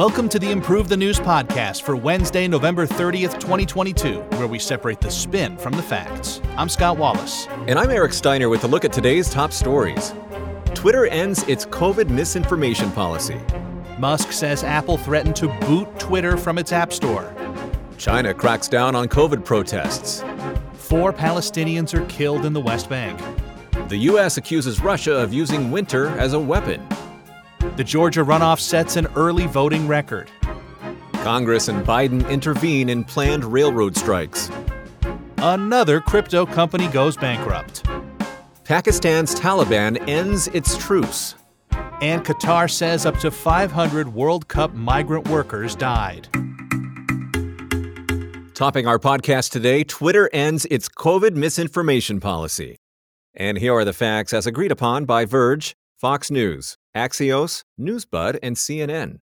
Welcome to the Improve the News podcast for Wednesday, November 30th, 2022, where we separate the spin from the facts. I'm Scott Wallace. And I'm Eric Steiner with a look at today's top stories. Twitter ends its COVID misinformation policy. Musk says Apple threatened to boot Twitter from its App Store. China cracks down on COVID protests. Four Palestinians are killed in the West Bank. The U.S. accuses Russia of using winter as a weapon. The Georgia runoff sets an early voting record. Congress and Biden intervene in planned railroad strikes. Another crypto company goes bankrupt. Pakistan's Taliban ends its truce. And Qatar says up to 500 World Cup migrant workers died. Topping our podcast today, Twitter ends its COVID misinformation policy. And here are the facts as agreed upon by Verge, Fox News, Axios, Newsbud, and CNN.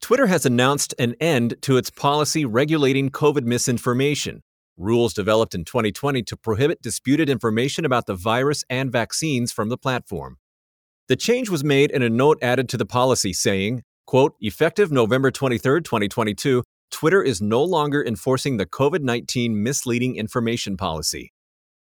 Twitter has announced an end to its policy regulating COVID misinformation, rules developed in 2020 to prohibit disputed information about the virus and vaccines from the platform. The change was made in a note added to the policy saying, quote, effective November 23, 2022, Twitter is no longer enforcing the COVID 19 misleading information policy.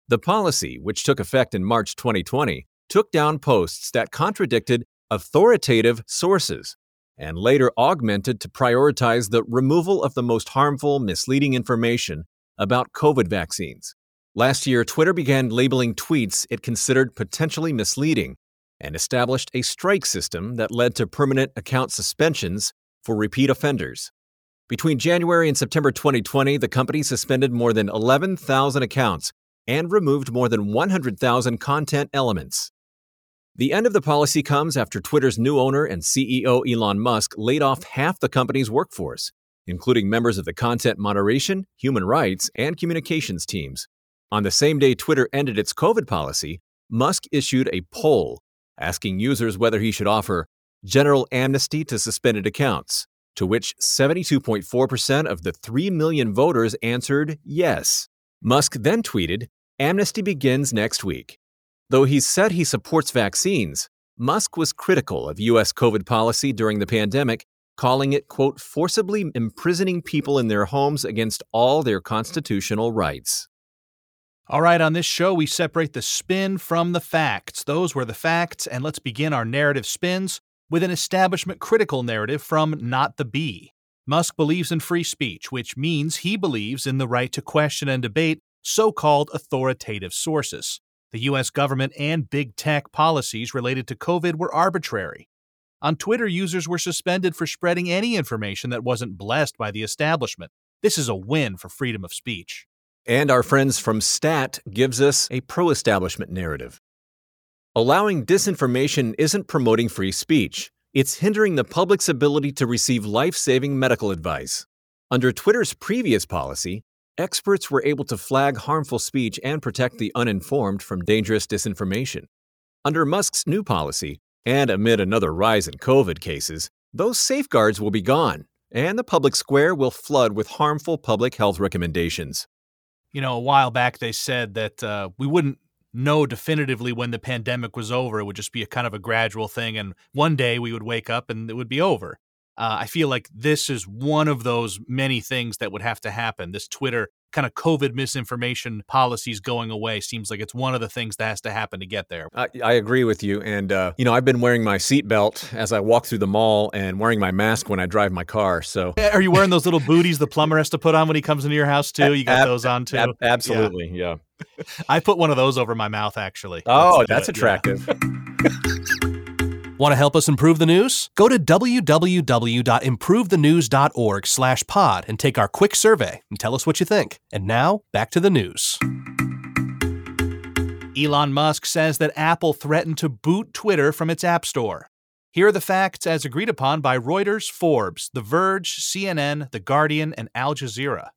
The policy, which took effect in March 2020, took down posts that contradicted authoritative sources and later augmented to prioritize the removal of the most harmful, misleading information about COVID vaccines. Last year, Twitter began labeling tweets it considered potentially misleading and established a strike system that led to permanent account suspensions for repeat offenders. Between January and September 2020, the company suspended more than 11,000 accounts and removed more than 100,000 content elements. The end of the policy comes after Twitter's new owner and CEO Elon Musk laid off half the company's workforce, including members of the content moderation, human rights, and communications teams. On the same day Twitter ended its COVID policy, Musk issued a poll asking users whether he should offer general amnesty to suspended accounts, to which 72.4% of the 3 million voters answered yes. Musk then tweeted, Amnesty begins next week. Though he said he supports vaccines, Musk was critical of U.S. COVID policy during the pandemic, calling it, quote, forcibly imprisoning people in their homes against all their constitutional rights. All right, on this show, we separate the spin from the facts. Those were the facts, and let's begin our narrative spins with an establishment critical narrative from Not the Bee. Musk believes in free speech, which means he believes in the right to question and debate so called authoritative sources. The U.S. government and big tech policies related to COVID were arbitrary. On Twitter, users were suspended for spreading any information that wasn't blessed by the establishment. This is a win for freedom of speech. And our friends from STAT gives us a pro establishment narrative. Allowing disinformation isn't promoting free speech, it's hindering the public's ability to receive life saving medical advice. Under Twitter's previous policy, experts were able to flag harmful speech and protect the uninformed from dangerous disinformation. Under Musk's new policy, and amid another rise in COVID cases, those safeguards will be gone, and the public square will flood with harmful public health recommendations. You know, a while back they said that uh, we wouldn't know definitively when the pandemic was over. It would just be a kind of a gradual thing, and one day we would wake up and it would be over. Uh, I feel like this is one of those many things that would have to happen. This Twitter kind of COVID misinformation policies going away seems like it's one of the things that has to happen to get there. I, I agree with you. And, uh, you know, I've been wearing my seatbelt as I walk through the mall and wearing my mask when I drive my car. So, are you wearing those little booties the plumber has to put on when he comes into your house, too? You got ab- those on, too? Ab- absolutely. Yeah. yeah. I put one of those over my mouth, actually. Oh, that's attractive. Yeah. Want to help us improve the news? Go to www.improvethenews.org slash pod and take our quick survey and tell us what you think. And now, back to the news. Elon Musk says that Apple threatened to boot Twitter from its App Store. Here are the facts as agreed upon by Reuters, Forbes, The Verge, CNN, The Guardian, and Al Jazeera.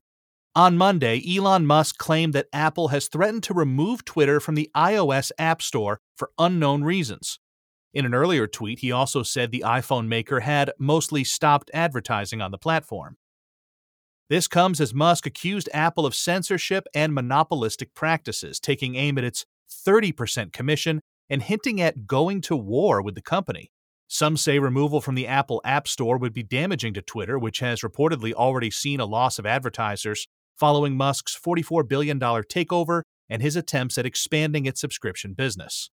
On Monday, Elon Musk claimed that Apple has threatened to remove Twitter from the iOS App Store for unknown reasons. In an earlier tweet, he also said the iPhone maker had mostly stopped advertising on the platform. This comes as Musk accused Apple of censorship and monopolistic practices, taking aim at its 30% commission and hinting at going to war with the company. Some say removal from the Apple App Store would be damaging to Twitter, which has reportedly already seen a loss of advertisers following Musk's $44 billion takeover and his attempts at expanding its subscription business.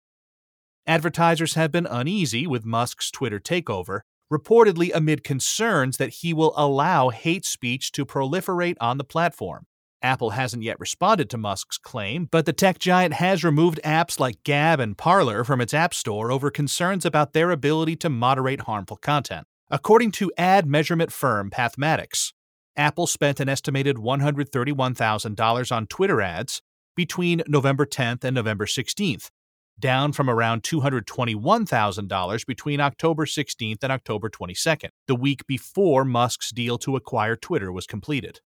Advertisers have been uneasy with Musk's Twitter takeover, reportedly amid concerns that he will allow hate speech to proliferate on the platform. Apple hasn't yet responded to Musk's claim, but the tech giant has removed apps like Gab and Parler from its App Store over concerns about their ability to moderate harmful content. According to ad measurement firm Pathmatics, Apple spent an estimated $131,000 on Twitter ads between November 10th and November 16th, down from around $221,000 between October 16th and October 22nd, the week before Musk's deal to acquire Twitter was completed.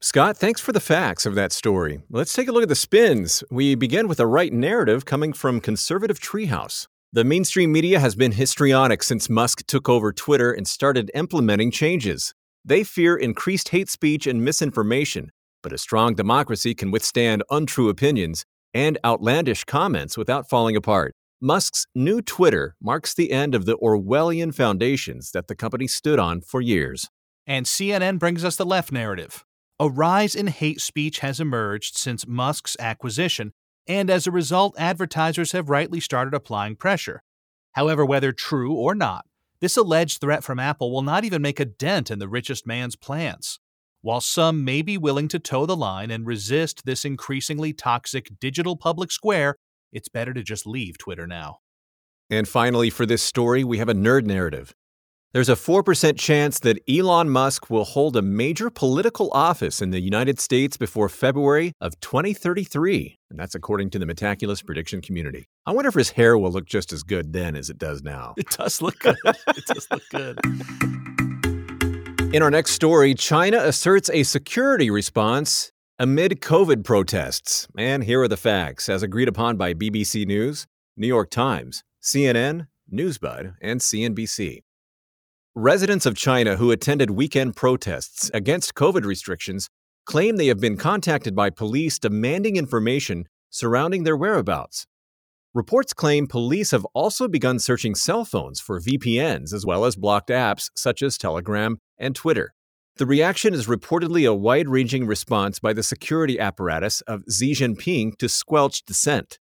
Scott, thanks for the facts of that story. Let's take a look at the spins. We begin with a right narrative coming from conservative Treehouse. The mainstream media has been histrionic since Musk took over Twitter and started implementing changes. They fear increased hate speech and misinformation, but a strong democracy can withstand untrue opinions and outlandish comments without falling apart. Musk's new Twitter marks the end of the Orwellian foundations that the company stood on for years. And CNN brings us the left narrative. A rise in hate speech has emerged since Musk's acquisition, and as a result, advertisers have rightly started applying pressure. However, whether true or not, this alleged threat from Apple will not even make a dent in the richest man's plans. While some may be willing to toe the line and resist this increasingly toxic digital public square, it's better to just leave Twitter now. And finally, for this story, we have a nerd narrative. There's a 4% chance that Elon Musk will hold a major political office in the United States before February of 2033. And that's according to the Metaculus prediction community. I wonder if his hair will look just as good then as it does now. It does look good. it does look good. In our next story, China asserts a security response amid COVID protests. And here are the facts, as agreed upon by BBC News, New York Times, CNN, Newsbud, and CNBC. Residents of China who attended weekend protests against COVID restrictions claim they have been contacted by police demanding information surrounding their whereabouts. Reports claim police have also begun searching cell phones for VPNs as well as blocked apps such as Telegram and Twitter. The reaction is reportedly a wide ranging response by the security apparatus of Xi Jinping to squelch dissent.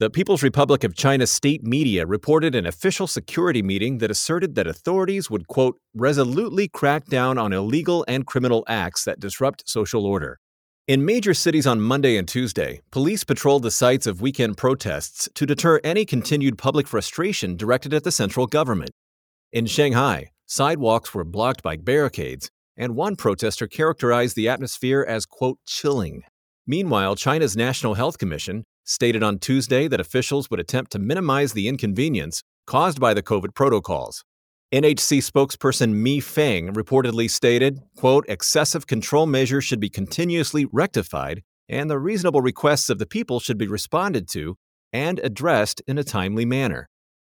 The People's Republic of China state media reported an official security meeting that asserted that authorities would, quote, resolutely crack down on illegal and criminal acts that disrupt social order. In major cities on Monday and Tuesday, police patrolled the sites of weekend protests to deter any continued public frustration directed at the central government. In Shanghai, sidewalks were blocked by barricades, and one protester characterized the atmosphere as, quote, chilling. Meanwhile, China's National Health Commission stated on Tuesday that officials would attempt to minimize the inconvenience caused by the COVID protocols. NHC spokesperson Mi Feng reportedly stated, quote, excessive control measures should be continuously rectified and the reasonable requests of the people should be responded to and addressed in a timely manner.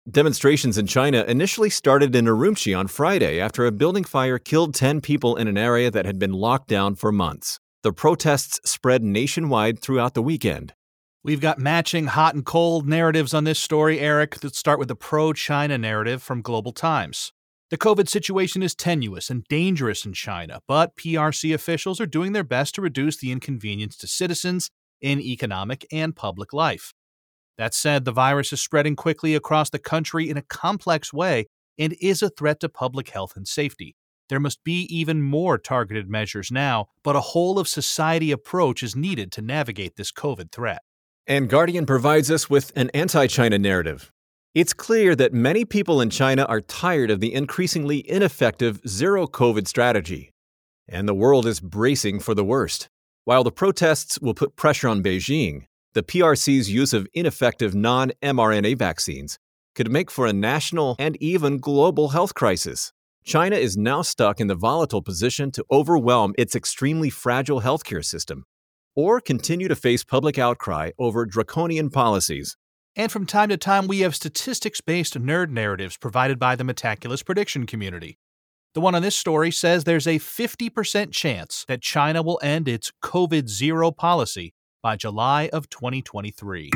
Demonstrations in China initially started in Urumqi on Friday after a building fire killed 10 people in an area that had been locked down for months. The protests spread nationwide throughout the weekend. We've got matching hot and cold narratives on this story, Eric. Let's start with the pro China narrative from Global Times. The COVID situation is tenuous and dangerous in China, but PRC officials are doing their best to reduce the inconvenience to citizens in economic and public life. That said, the virus is spreading quickly across the country in a complex way and is a threat to public health and safety. There must be even more targeted measures now, but a whole of society approach is needed to navigate this COVID threat. And Guardian provides us with an anti China narrative. It's clear that many people in China are tired of the increasingly ineffective zero COVID strategy, and the world is bracing for the worst. While the protests will put pressure on Beijing, the PRC's use of ineffective non mRNA vaccines could make for a national and even global health crisis. China is now stuck in the volatile position to overwhelm its extremely fragile healthcare system or continue to face public outcry over draconian policies. And from time to time, we have statistics based nerd narratives provided by the Metaculus prediction community. The one on this story says there's a 50% chance that China will end its COVID zero policy by July of 2023.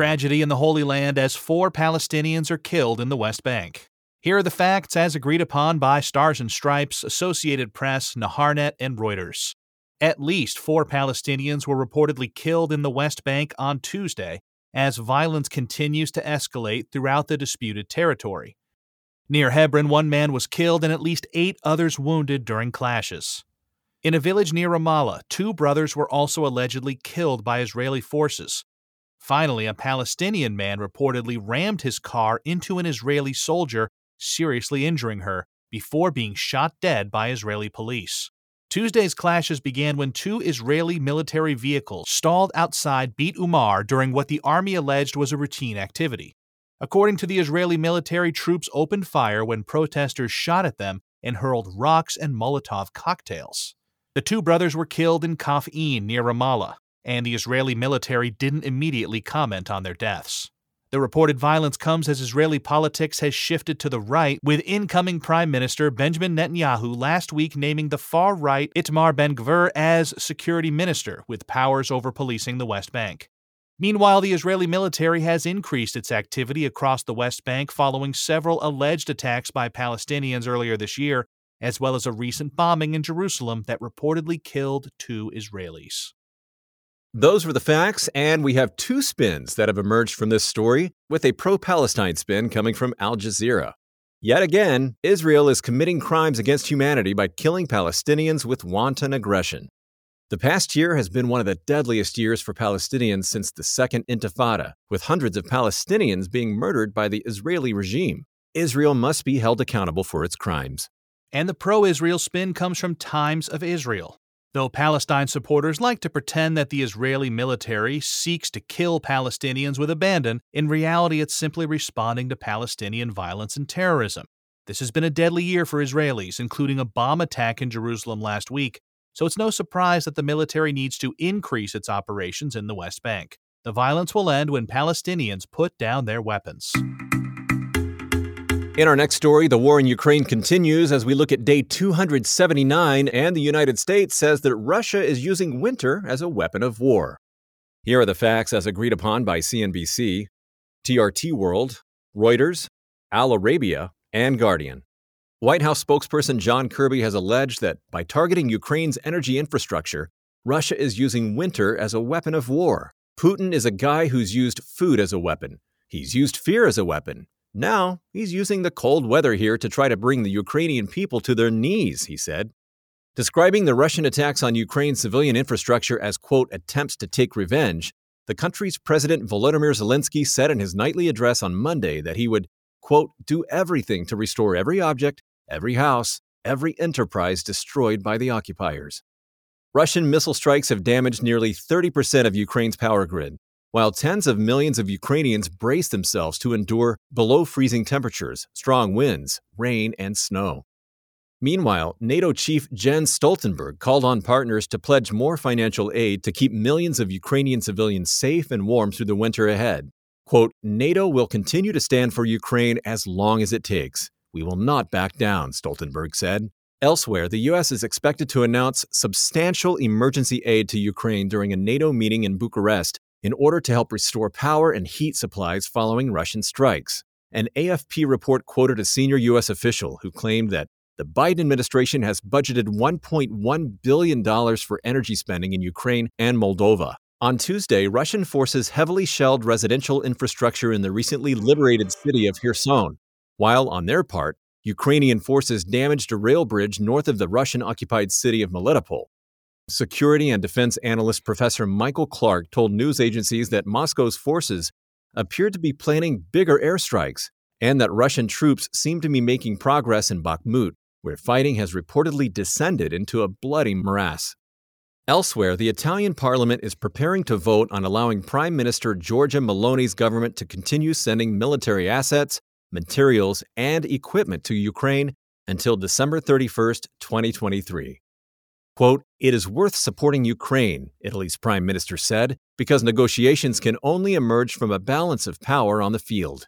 tragedy in the Holy Land as four Palestinians are killed in the West Bank. Here are the facts as agreed upon by Stars and Stripes, Associated Press, Naharnet, and Reuters. At least four Palestinians were reportedly killed in the West Bank on Tuesday as violence continues to escalate throughout the disputed territory. Near Hebron, one man was killed and at least eight others wounded during clashes. In a village near Ramallah, two brothers were also allegedly killed by Israeli forces. Finally, a Palestinian man reportedly rammed his car into an Israeli soldier, seriously injuring her, before being shot dead by Israeli police. Tuesday's clashes began when two Israeli military vehicles stalled outside Beit Umar during what the army alleged was a routine activity. According to the Israeli military, troops opened fire when protesters shot at them and hurled rocks and Molotov cocktails. The two brothers were killed in Kafr Ein near Ramallah, and the Israeli military didn't immediately comment on their deaths. The reported violence comes as Israeli politics has shifted to the right, with incoming Prime Minister Benjamin Netanyahu last week naming the far right Itamar Ben Gvir as security minister with powers over policing the West Bank. Meanwhile, the Israeli military has increased its activity across the West Bank following several alleged attacks by Palestinians earlier this year, as well as a recent bombing in Jerusalem that reportedly killed two Israelis. Those were the facts, and we have two spins that have emerged from this story, with a pro Palestine spin coming from Al Jazeera. Yet again, Israel is committing crimes against humanity by killing Palestinians with wanton aggression. The past year has been one of the deadliest years for Palestinians since the Second Intifada, with hundreds of Palestinians being murdered by the Israeli regime. Israel must be held accountable for its crimes. And the pro Israel spin comes from Times of Israel. Though Palestine supporters like to pretend that the Israeli military seeks to kill Palestinians with abandon, in reality it's simply responding to Palestinian violence and terrorism. This has been a deadly year for Israelis, including a bomb attack in Jerusalem last week, so it's no surprise that the military needs to increase its operations in the West Bank. The violence will end when Palestinians put down their weapons. In our next story, the war in Ukraine continues as we look at day 279, and the United States says that Russia is using winter as a weapon of war. Here are the facts as agreed upon by CNBC, TRT World, Reuters, Al Arabiya, and Guardian. White House spokesperson John Kirby has alleged that by targeting Ukraine's energy infrastructure, Russia is using winter as a weapon of war. Putin is a guy who's used food as a weapon. He's used fear as a weapon. Now, he's using the cold weather here to try to bring the Ukrainian people to their knees, he said. Describing the Russian attacks on Ukraine's civilian infrastructure as, quote, attempts to take revenge, the country's President Volodymyr Zelensky said in his nightly address on Monday that he would, quote, do everything to restore every object, every house, every enterprise destroyed by the occupiers. Russian missile strikes have damaged nearly 30% of Ukraine's power grid, while tens of millions of Ukrainians brace themselves to endure below freezing temperatures, strong winds, rain, and snow. Meanwhile, NATO chief Jens Stoltenberg called on partners to pledge more financial aid to keep millions of Ukrainian civilians safe and warm through the winter ahead. Quote, NATO will continue to stand for Ukraine as long as it takes. We will not back down, Stoltenberg said. Elsewhere, the U.S. is expected to announce substantial emergency aid to Ukraine during a NATO meeting in Bucharest in order to help restore power and heat supplies following Russian strikes. An AFP report quoted a senior U.S. official who claimed that the Biden administration has budgeted $1.1 billion for energy spending in Ukraine and Moldova. On Tuesday, Russian forces heavily shelled residential infrastructure in the recently liberated city of Kherson, while on their part, Ukrainian forces damaged a rail bridge north of the Russian occupied city of Melitopol. Security and defense analyst Professor Michael Clarke told news agencies that Moscow's forces appeared to be planning bigger airstrikes and that Russian troops seem to be making progress in Bakhmut, where fighting has reportedly descended into a bloody morass. Elsewhere, the Italian parliament is preparing to vote on allowing Prime Minister Giorgia Meloni's government to continue sending military assets, materials, and equipment to Ukraine until December 31, 2023. Quote, it is worth supporting Ukraine, Italy's prime minister said, because negotiations can only emerge from a balance of power on the field.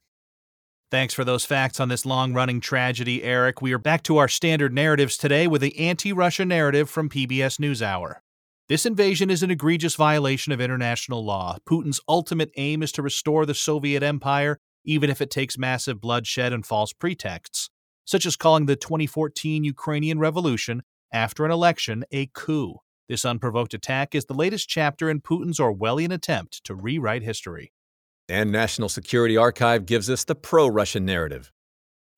Thanks for those facts on this long running tragedy, Eric. We are back to our standard narratives today with the anti Russia narrative from PBS NewsHour. This invasion is an egregious violation of international law. Putin's ultimate aim is to restore the Soviet Empire, even if it takes massive bloodshed and false pretexts, such as calling the 2014 Ukrainian Revolution after an election a coup. This unprovoked attack is the latest chapter in Putin's Orwellian attempt to rewrite history. And National Security Archive gives us the pro Russian narrative.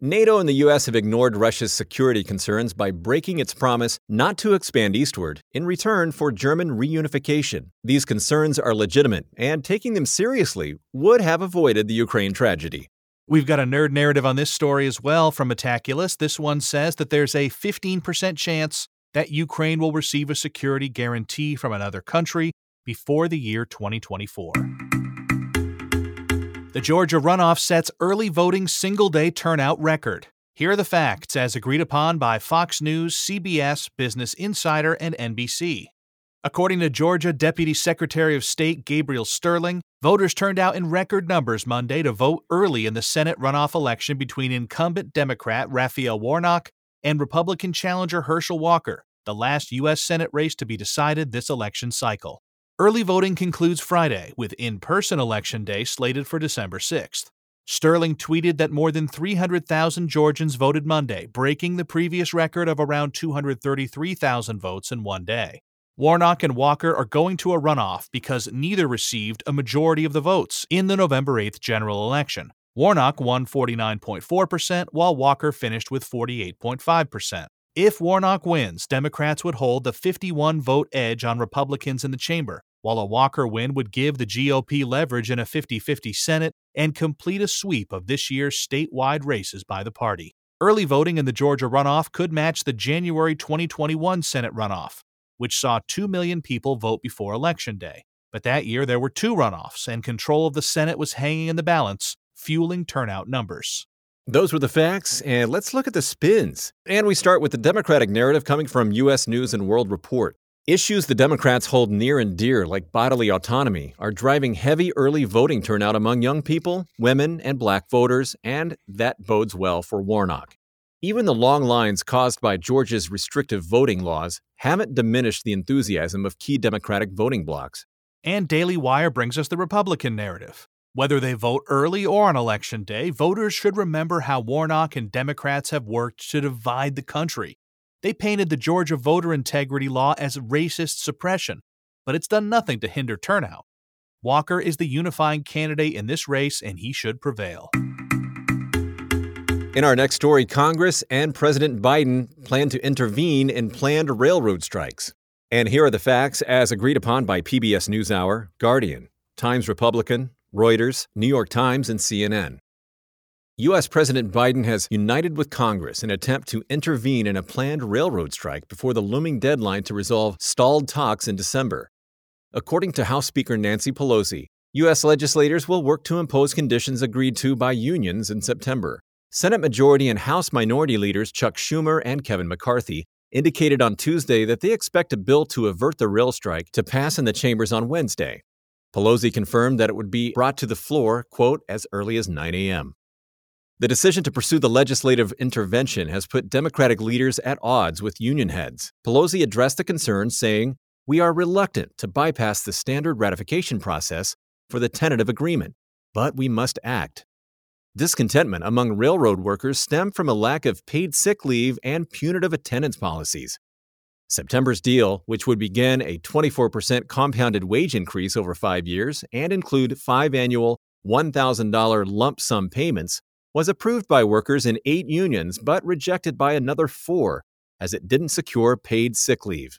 NATO and the U.S. have ignored Russia's security concerns by breaking its promise not to expand eastward in return for German reunification. These concerns are legitimate, and taking them seriously would have avoided the Ukraine tragedy. We've got a nerd narrative on this story as well from Metaculus. This one says that there's a 15% chance that Ukraine will receive a security guarantee from another country before the year 2024. The Georgia runoff sets early voting single day turnout record. Here are the facts as agreed upon by Fox News, CBS, Business Insider, and NBC. According to Georgia Deputy Secretary of State Gabriel Sterling, voters turned out in record numbers Monday to vote early in the Senate runoff election between incumbent Democrat Raphael Warnock and Republican challenger Herschel Walker, the last U.S. Senate race to be decided this election cycle. Early voting concludes Friday, with in person Election Day slated for December 6th. Sterling tweeted that more than 300,000 Georgians voted Monday, breaking the previous record of around 233,000 votes in one day. Warnock and Walker are going to a runoff because neither received a majority of the votes in the November 8th general election. Warnock won 49.4%, while Walker finished with 48.5%. If Warnock wins, Democrats would hold the 51 vote edge on Republicans in the chamber, while a Walker win would give the GOP leverage in a 50 50 Senate and complete a sweep of this year's statewide races by the party. Early voting in the Georgia runoff could match the January 2021 Senate runoff, which saw 2 million people vote before Election Day. But that year there were two runoffs, and control of the Senate was hanging in the balance, fueling turnout numbers. Those were the facts, and let's look at the spins. And we start with the Democratic narrative coming from U.S. News and World Report. Issues the Democrats hold near and dear, like bodily autonomy, are driving heavy early voting turnout among young people, women, and black voters, and that bodes well for Warnock. Even the long lines caused by Georgia's restrictive voting laws haven't diminished the enthusiasm of key Democratic voting blocs. And Daily Wire brings us the Republican narrative. Whether they vote early or on election day, voters should remember how Warnock and Democrats have worked to divide the country. They painted the Georgia voter integrity law as racist suppression, but it's done nothing to hinder turnout. Walker is the unifying candidate in this race, and he should prevail. In our next story, Congress and President Biden plan to intervene in planned railroad strikes. And here are the facts as agreed upon by PBS NewsHour, Guardian, Times Republican, Reuters, New York Times, and CNN. U.S. President Biden has united with Congress in an attempt to intervene in a planned railroad strike before the looming deadline to resolve stalled talks in December. According to House Speaker Nancy Pelosi, U.S. legislators will work to impose conditions agreed to by unions in September. Senate Majority and House Minority leaders Chuck Schumer and Kevin McCarthy indicated on Tuesday that they expect a bill to avert the rail strike to pass in the chambers on Wednesday. Pelosi confirmed that it would be brought to the floor, quote, as early as 9 a.m. The decision to pursue the legislative intervention has put Democratic leaders at odds with union heads. Pelosi addressed the concern, saying, We are reluctant to bypass the standard ratification process for the tentative agreement, but we must act. Discontentment among railroad workers stemmed from a lack of paid sick leave and punitive attendance policies. September's deal, which would begin a 24% compounded wage increase over five years and include five annual $1,000 lump sum payments, was approved by workers in eight unions but rejected by another four, as it didn't secure paid sick leave.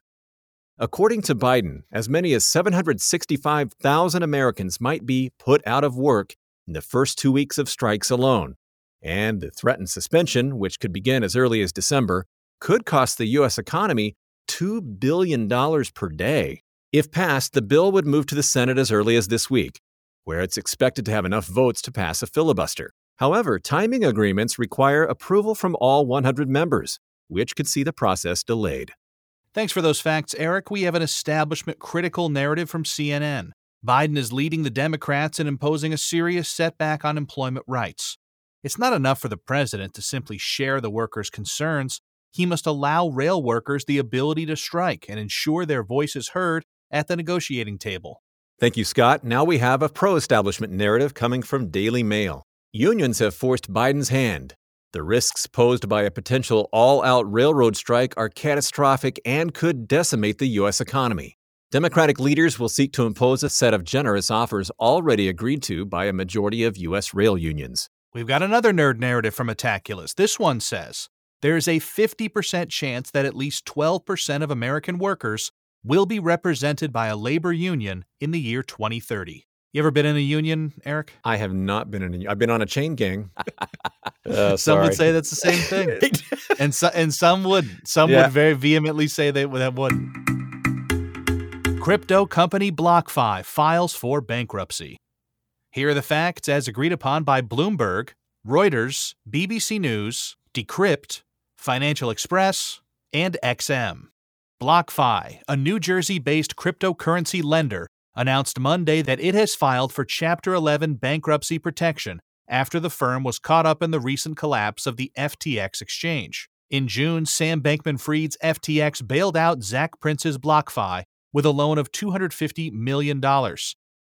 According to Biden, as many as 765,000 Americans might be put out of work in the first two weeks of strikes alone. And the threatened suspension, which could begin as early as December, could cost the U.S. economy $2 billion per day. If passed, the bill would move to the Senate as early as this week, where it's expected to have enough votes to pass a filibuster. However, timing agreements require approval from all 100 members, which could see the process delayed. Thanks for those facts, Eric. We have an establishment critical narrative from CNN. Biden is leading the Democrats in imposing a serious setback on employment rights. It's not enough for the president to simply share the workers' concerns he must allow rail workers the ability to strike and ensure their voice is heard at the negotiating table. Thank you, Scott. Now we have a pro establishment narrative coming from Daily Mail. Unions have forced Biden's hand. The risks posed by a potential all out railroad strike are catastrophic and could decimate the U.S. economy. Democratic leaders will seek to impose a set of generous offers already agreed to by a majority of U.S. rail unions. We've got another nerd narrative from Metaculus. This one says there is a 50% chance that at least 12% of American workers will be represented by a labor union in the year 2030. You ever been in a union, Eric? I have not been in a I've been on a chain gang. uh, some would say that's the same thing. and so, and some would some yeah. would very vehemently say they that would. Crypto company BlockFi files for bankruptcy. Here are the facts as agreed upon by Bloomberg, Reuters, BBC News, Decrypt, Financial Express, and XM. BlockFi, a New Jersey based cryptocurrency lender, announced Monday that it has filed for Chapter 11 bankruptcy protection after the firm was caught up in the recent collapse of the FTX exchange. In June, Sam Bankman Fried's FTX bailed out Zac Prince's BlockFi with a loan of $250 million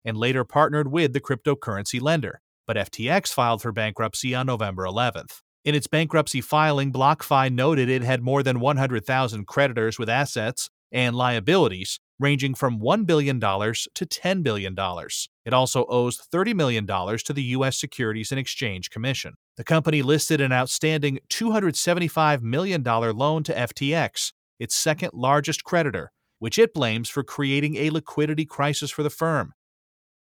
and later partnered with the cryptocurrency lender. But FTX filed for bankruptcy on November 11th. In its bankruptcy filing, BlockFi noted it had more than 100,000 creditors with assets and liabilities ranging from $1 billion to $10 billion. It also owes $30 million to the U.S. Securities and Exchange Commission. The company listed an outstanding $275 million loan to FTX, its second largest creditor, which it blames for creating a liquidity crisis for the firm.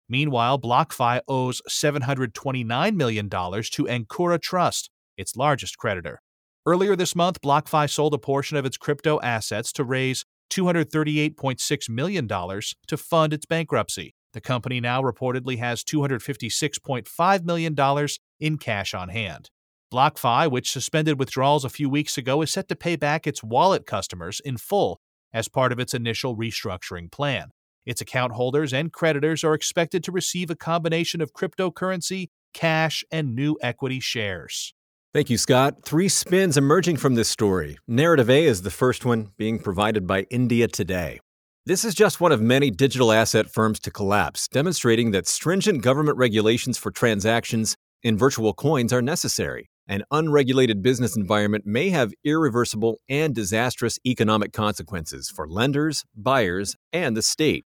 Meanwhile, BlockFi owes $729 million to Ankura Trust, its largest creditor. Earlier this month, BlockFi sold a portion of its crypto assets to raise $238.6 million to fund its bankruptcy. The company now reportedly has $256.5 million in cash on hand. BlockFi, which suspended withdrawals a few weeks ago, is set to pay back its wallet customers in full as part of its initial restructuring plan. Its account holders and creditors are expected to receive a combination of cryptocurrency, cash, and new equity shares. Thank you, Scott. Three spins emerging from this story. Narrative A is the first one, being provided by India Today. This is just one of many digital asset firms to collapse, demonstrating that stringent government regulations for transactions in virtual coins are necessary. An unregulated business environment may have irreversible and disastrous economic consequences for lenders, buyers, and the state.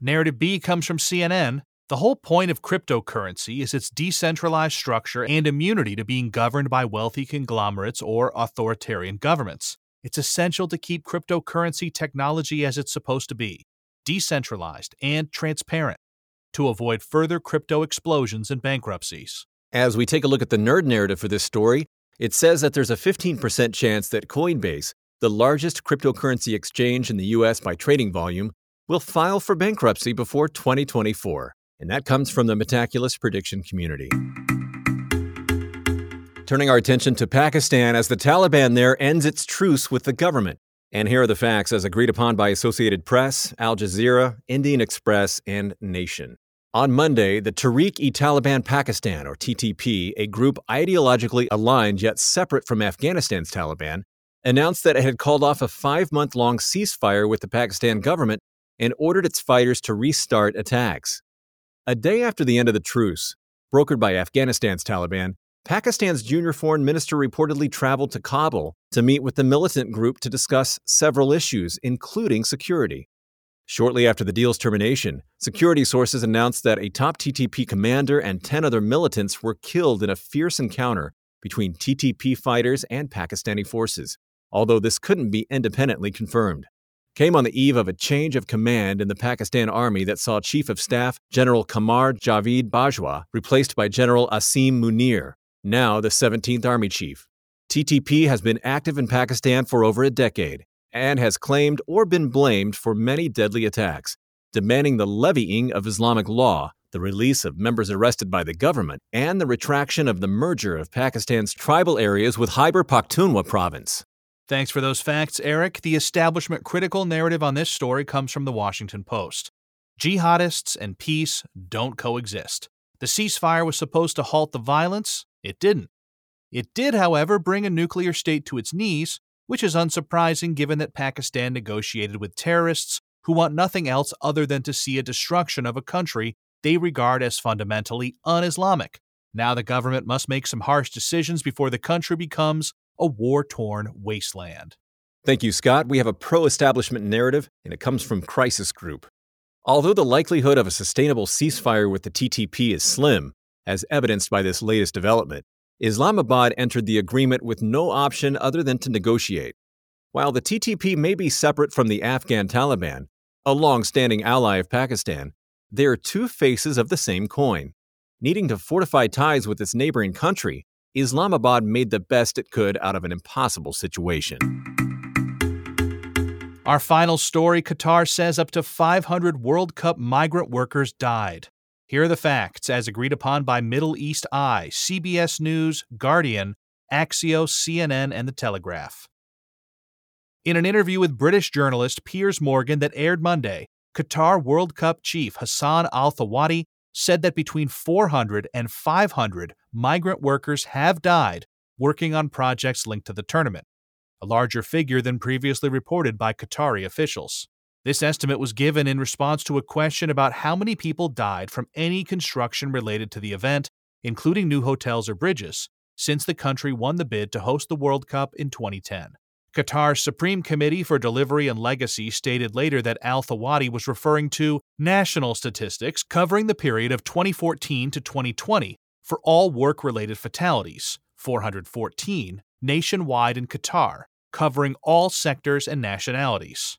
Narrative B comes from CNN. The whole point of cryptocurrency is its decentralized structure and immunity to being governed by wealthy conglomerates or authoritarian governments. It's essential to keep cryptocurrency technology as it's supposed to be decentralized and transparent to avoid further crypto explosions and bankruptcies. As we take a look at the nerd narrative for this story, it says that there's a 15% chance that Coinbase, the largest cryptocurrency exchange in the US by trading volume, will file for bankruptcy before 2024 and that comes from the Metaculus prediction community. Turning our attention to Pakistan as the Taliban there ends its truce with the government. And here are the facts as agreed upon by Associated Press, Al Jazeera, Indian Express, and Nation. On Monday, the Tehrik e Taliban Pakistan, or TTP, a group ideologically aligned yet separate from Afghanistan's Taliban, announced that it had called off a five month long ceasefire with the Pakistan government and ordered its fighters to restart attacks. A day after the end of the truce, brokered by Afghanistan's Taliban, Pakistan's junior foreign minister reportedly traveled to Kabul to meet with the militant group to discuss several issues, including security. Shortly after the deal's termination, security sources announced that a top TTP commander and 10 other militants were killed in a fierce encounter between TTP fighters and Pakistani forces, although this couldn't be independently confirmed came on the eve of a change of command in the Pakistan Army that saw Chief of Staff General Qamar Javed Bajwa replaced by General Asim Munir, now the 17th Army Chief. TTP has been active in Pakistan for over a decade and has claimed or been blamed for many deadly attacks, demanding the levying of Islamic law, the release of members arrested by the government, and the retraction of the merger of Pakistan's tribal areas with Khyber Pakhtunkhwa province. Thanks for those facts, Eric. The establishment critical narrative on this story comes from the Washington Post. Jihadists and peace don't coexist. The ceasefire was supposed to halt the violence, it didn't. It did, however, bring a nuclear state to its knees, which is unsurprising given that Pakistan negotiated with terrorists who want nothing else other than to see a destruction of a country they regard as fundamentally un Islamic. Now the government must make some harsh decisions before the country becomes a war torn wasteland. Thank you, Scott. We have a pro establishment narrative, and it comes from Crisis Group. Although the likelihood of a sustainable ceasefire with the TTP is slim, as evidenced by this latest development, Islamabad entered the agreement with no option other than to negotiate. While the TTP may be separate from the Afghan Taliban, a long standing ally of Pakistan, they are two faces of the same coin. Needing to fortify ties with its neighboring country, Islamabad made the best it could out of an impossible situation. Our final story Qatar says up to 500 World Cup migrant workers died. Here are the facts, as agreed upon by Middle East Eye, CBS News, Guardian, Axios, CNN, and The Telegraph. In an interview with British journalist Piers Morgan that aired Monday, Qatar World Cup chief Hassan Al Thawadi said that between 400 and 500 migrant workers have died working on projects linked to the tournament, a larger figure than previously reported by Qatari officials. This estimate was given in response to a question about how many people died from any construction related to the event, including new hotels or bridges, since the country won the bid to host the World Cup in 2010. Qatar's Supreme Committee for Delivery and Legacy stated later that Al Thawadi was referring to national statistics covering the period of 2014 to 2020 for all work related fatalities, 414, nationwide in Qatar, covering all sectors and nationalities.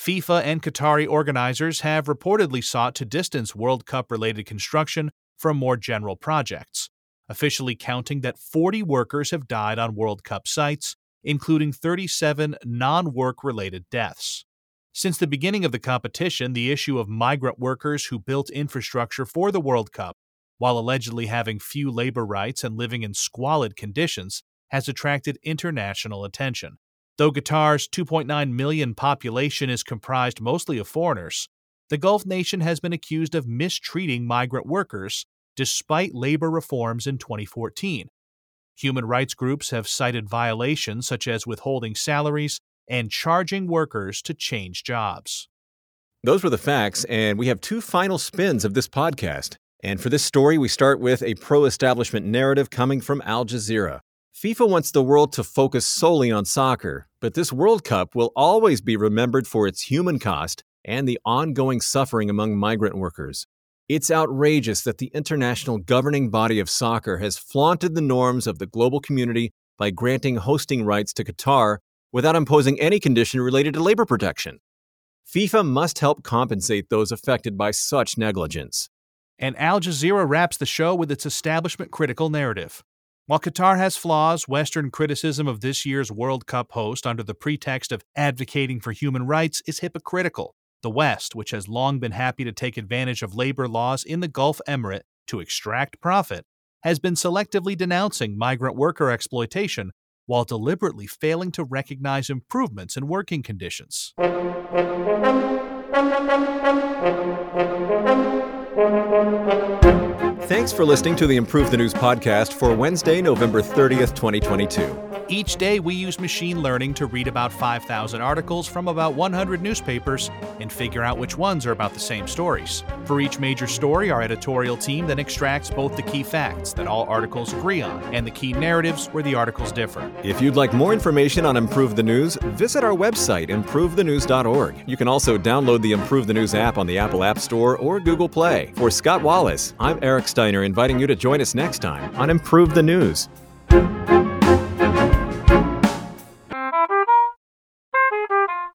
FIFA and Qatari organizers have reportedly sought to distance World Cup related construction from more general projects, officially counting that 40 workers have died on World Cup sites, including 37 non work related deaths. Since the beginning of the competition, the issue of migrant workers who built infrastructure for the World Cup, while allegedly having few labor rights and living in squalid conditions, has attracted international attention. Though Qatar's 2.9 million population is comprised mostly of foreigners, the Gulf nation has been accused of mistreating migrant workers despite labor reforms in 2014. Human rights groups have cited violations such as withholding salaries and charging workers to change jobs. Those were the facts, and we have two final spins of this podcast. And for this story, we start with a pro establishment narrative coming from Al Jazeera. FIFA wants the world to focus solely on soccer, but this World Cup will always be remembered for its human cost and the ongoing suffering among migrant workers. It's outrageous that the international governing body of soccer has flaunted the norms of the global community by granting hosting rights to Qatar without imposing any condition related to labor protection. FIFA must help compensate those affected by such negligence. And Al Jazeera wraps the show with its establishment critical narrative. While Qatar has flaws, Western criticism of this year's World Cup host under the pretext of advocating for human rights is hypocritical. The West, which has long been happy to take advantage of labor laws in the Gulf Emirate to extract profit, has been selectively denouncing migrant worker exploitation while deliberately failing to recognize improvements in working conditions. Thanks for listening to the Improve the News podcast for Wednesday, November 30th, 2022. Each day, we use machine learning to read about 5,000 articles from about 100 newspapers and figure out which ones are about the same stories. For each major story, our editorial team then extracts both the key facts that all articles agree on and the key narratives where the articles differ. If you'd like more information on Improve the News, visit our website, improvethenews.org. You can also download the Improve the News app on the Apple App Store or Google Play. For Scott Wallace, I'm Eric Steiner, inviting you to join us next time on Improve the News.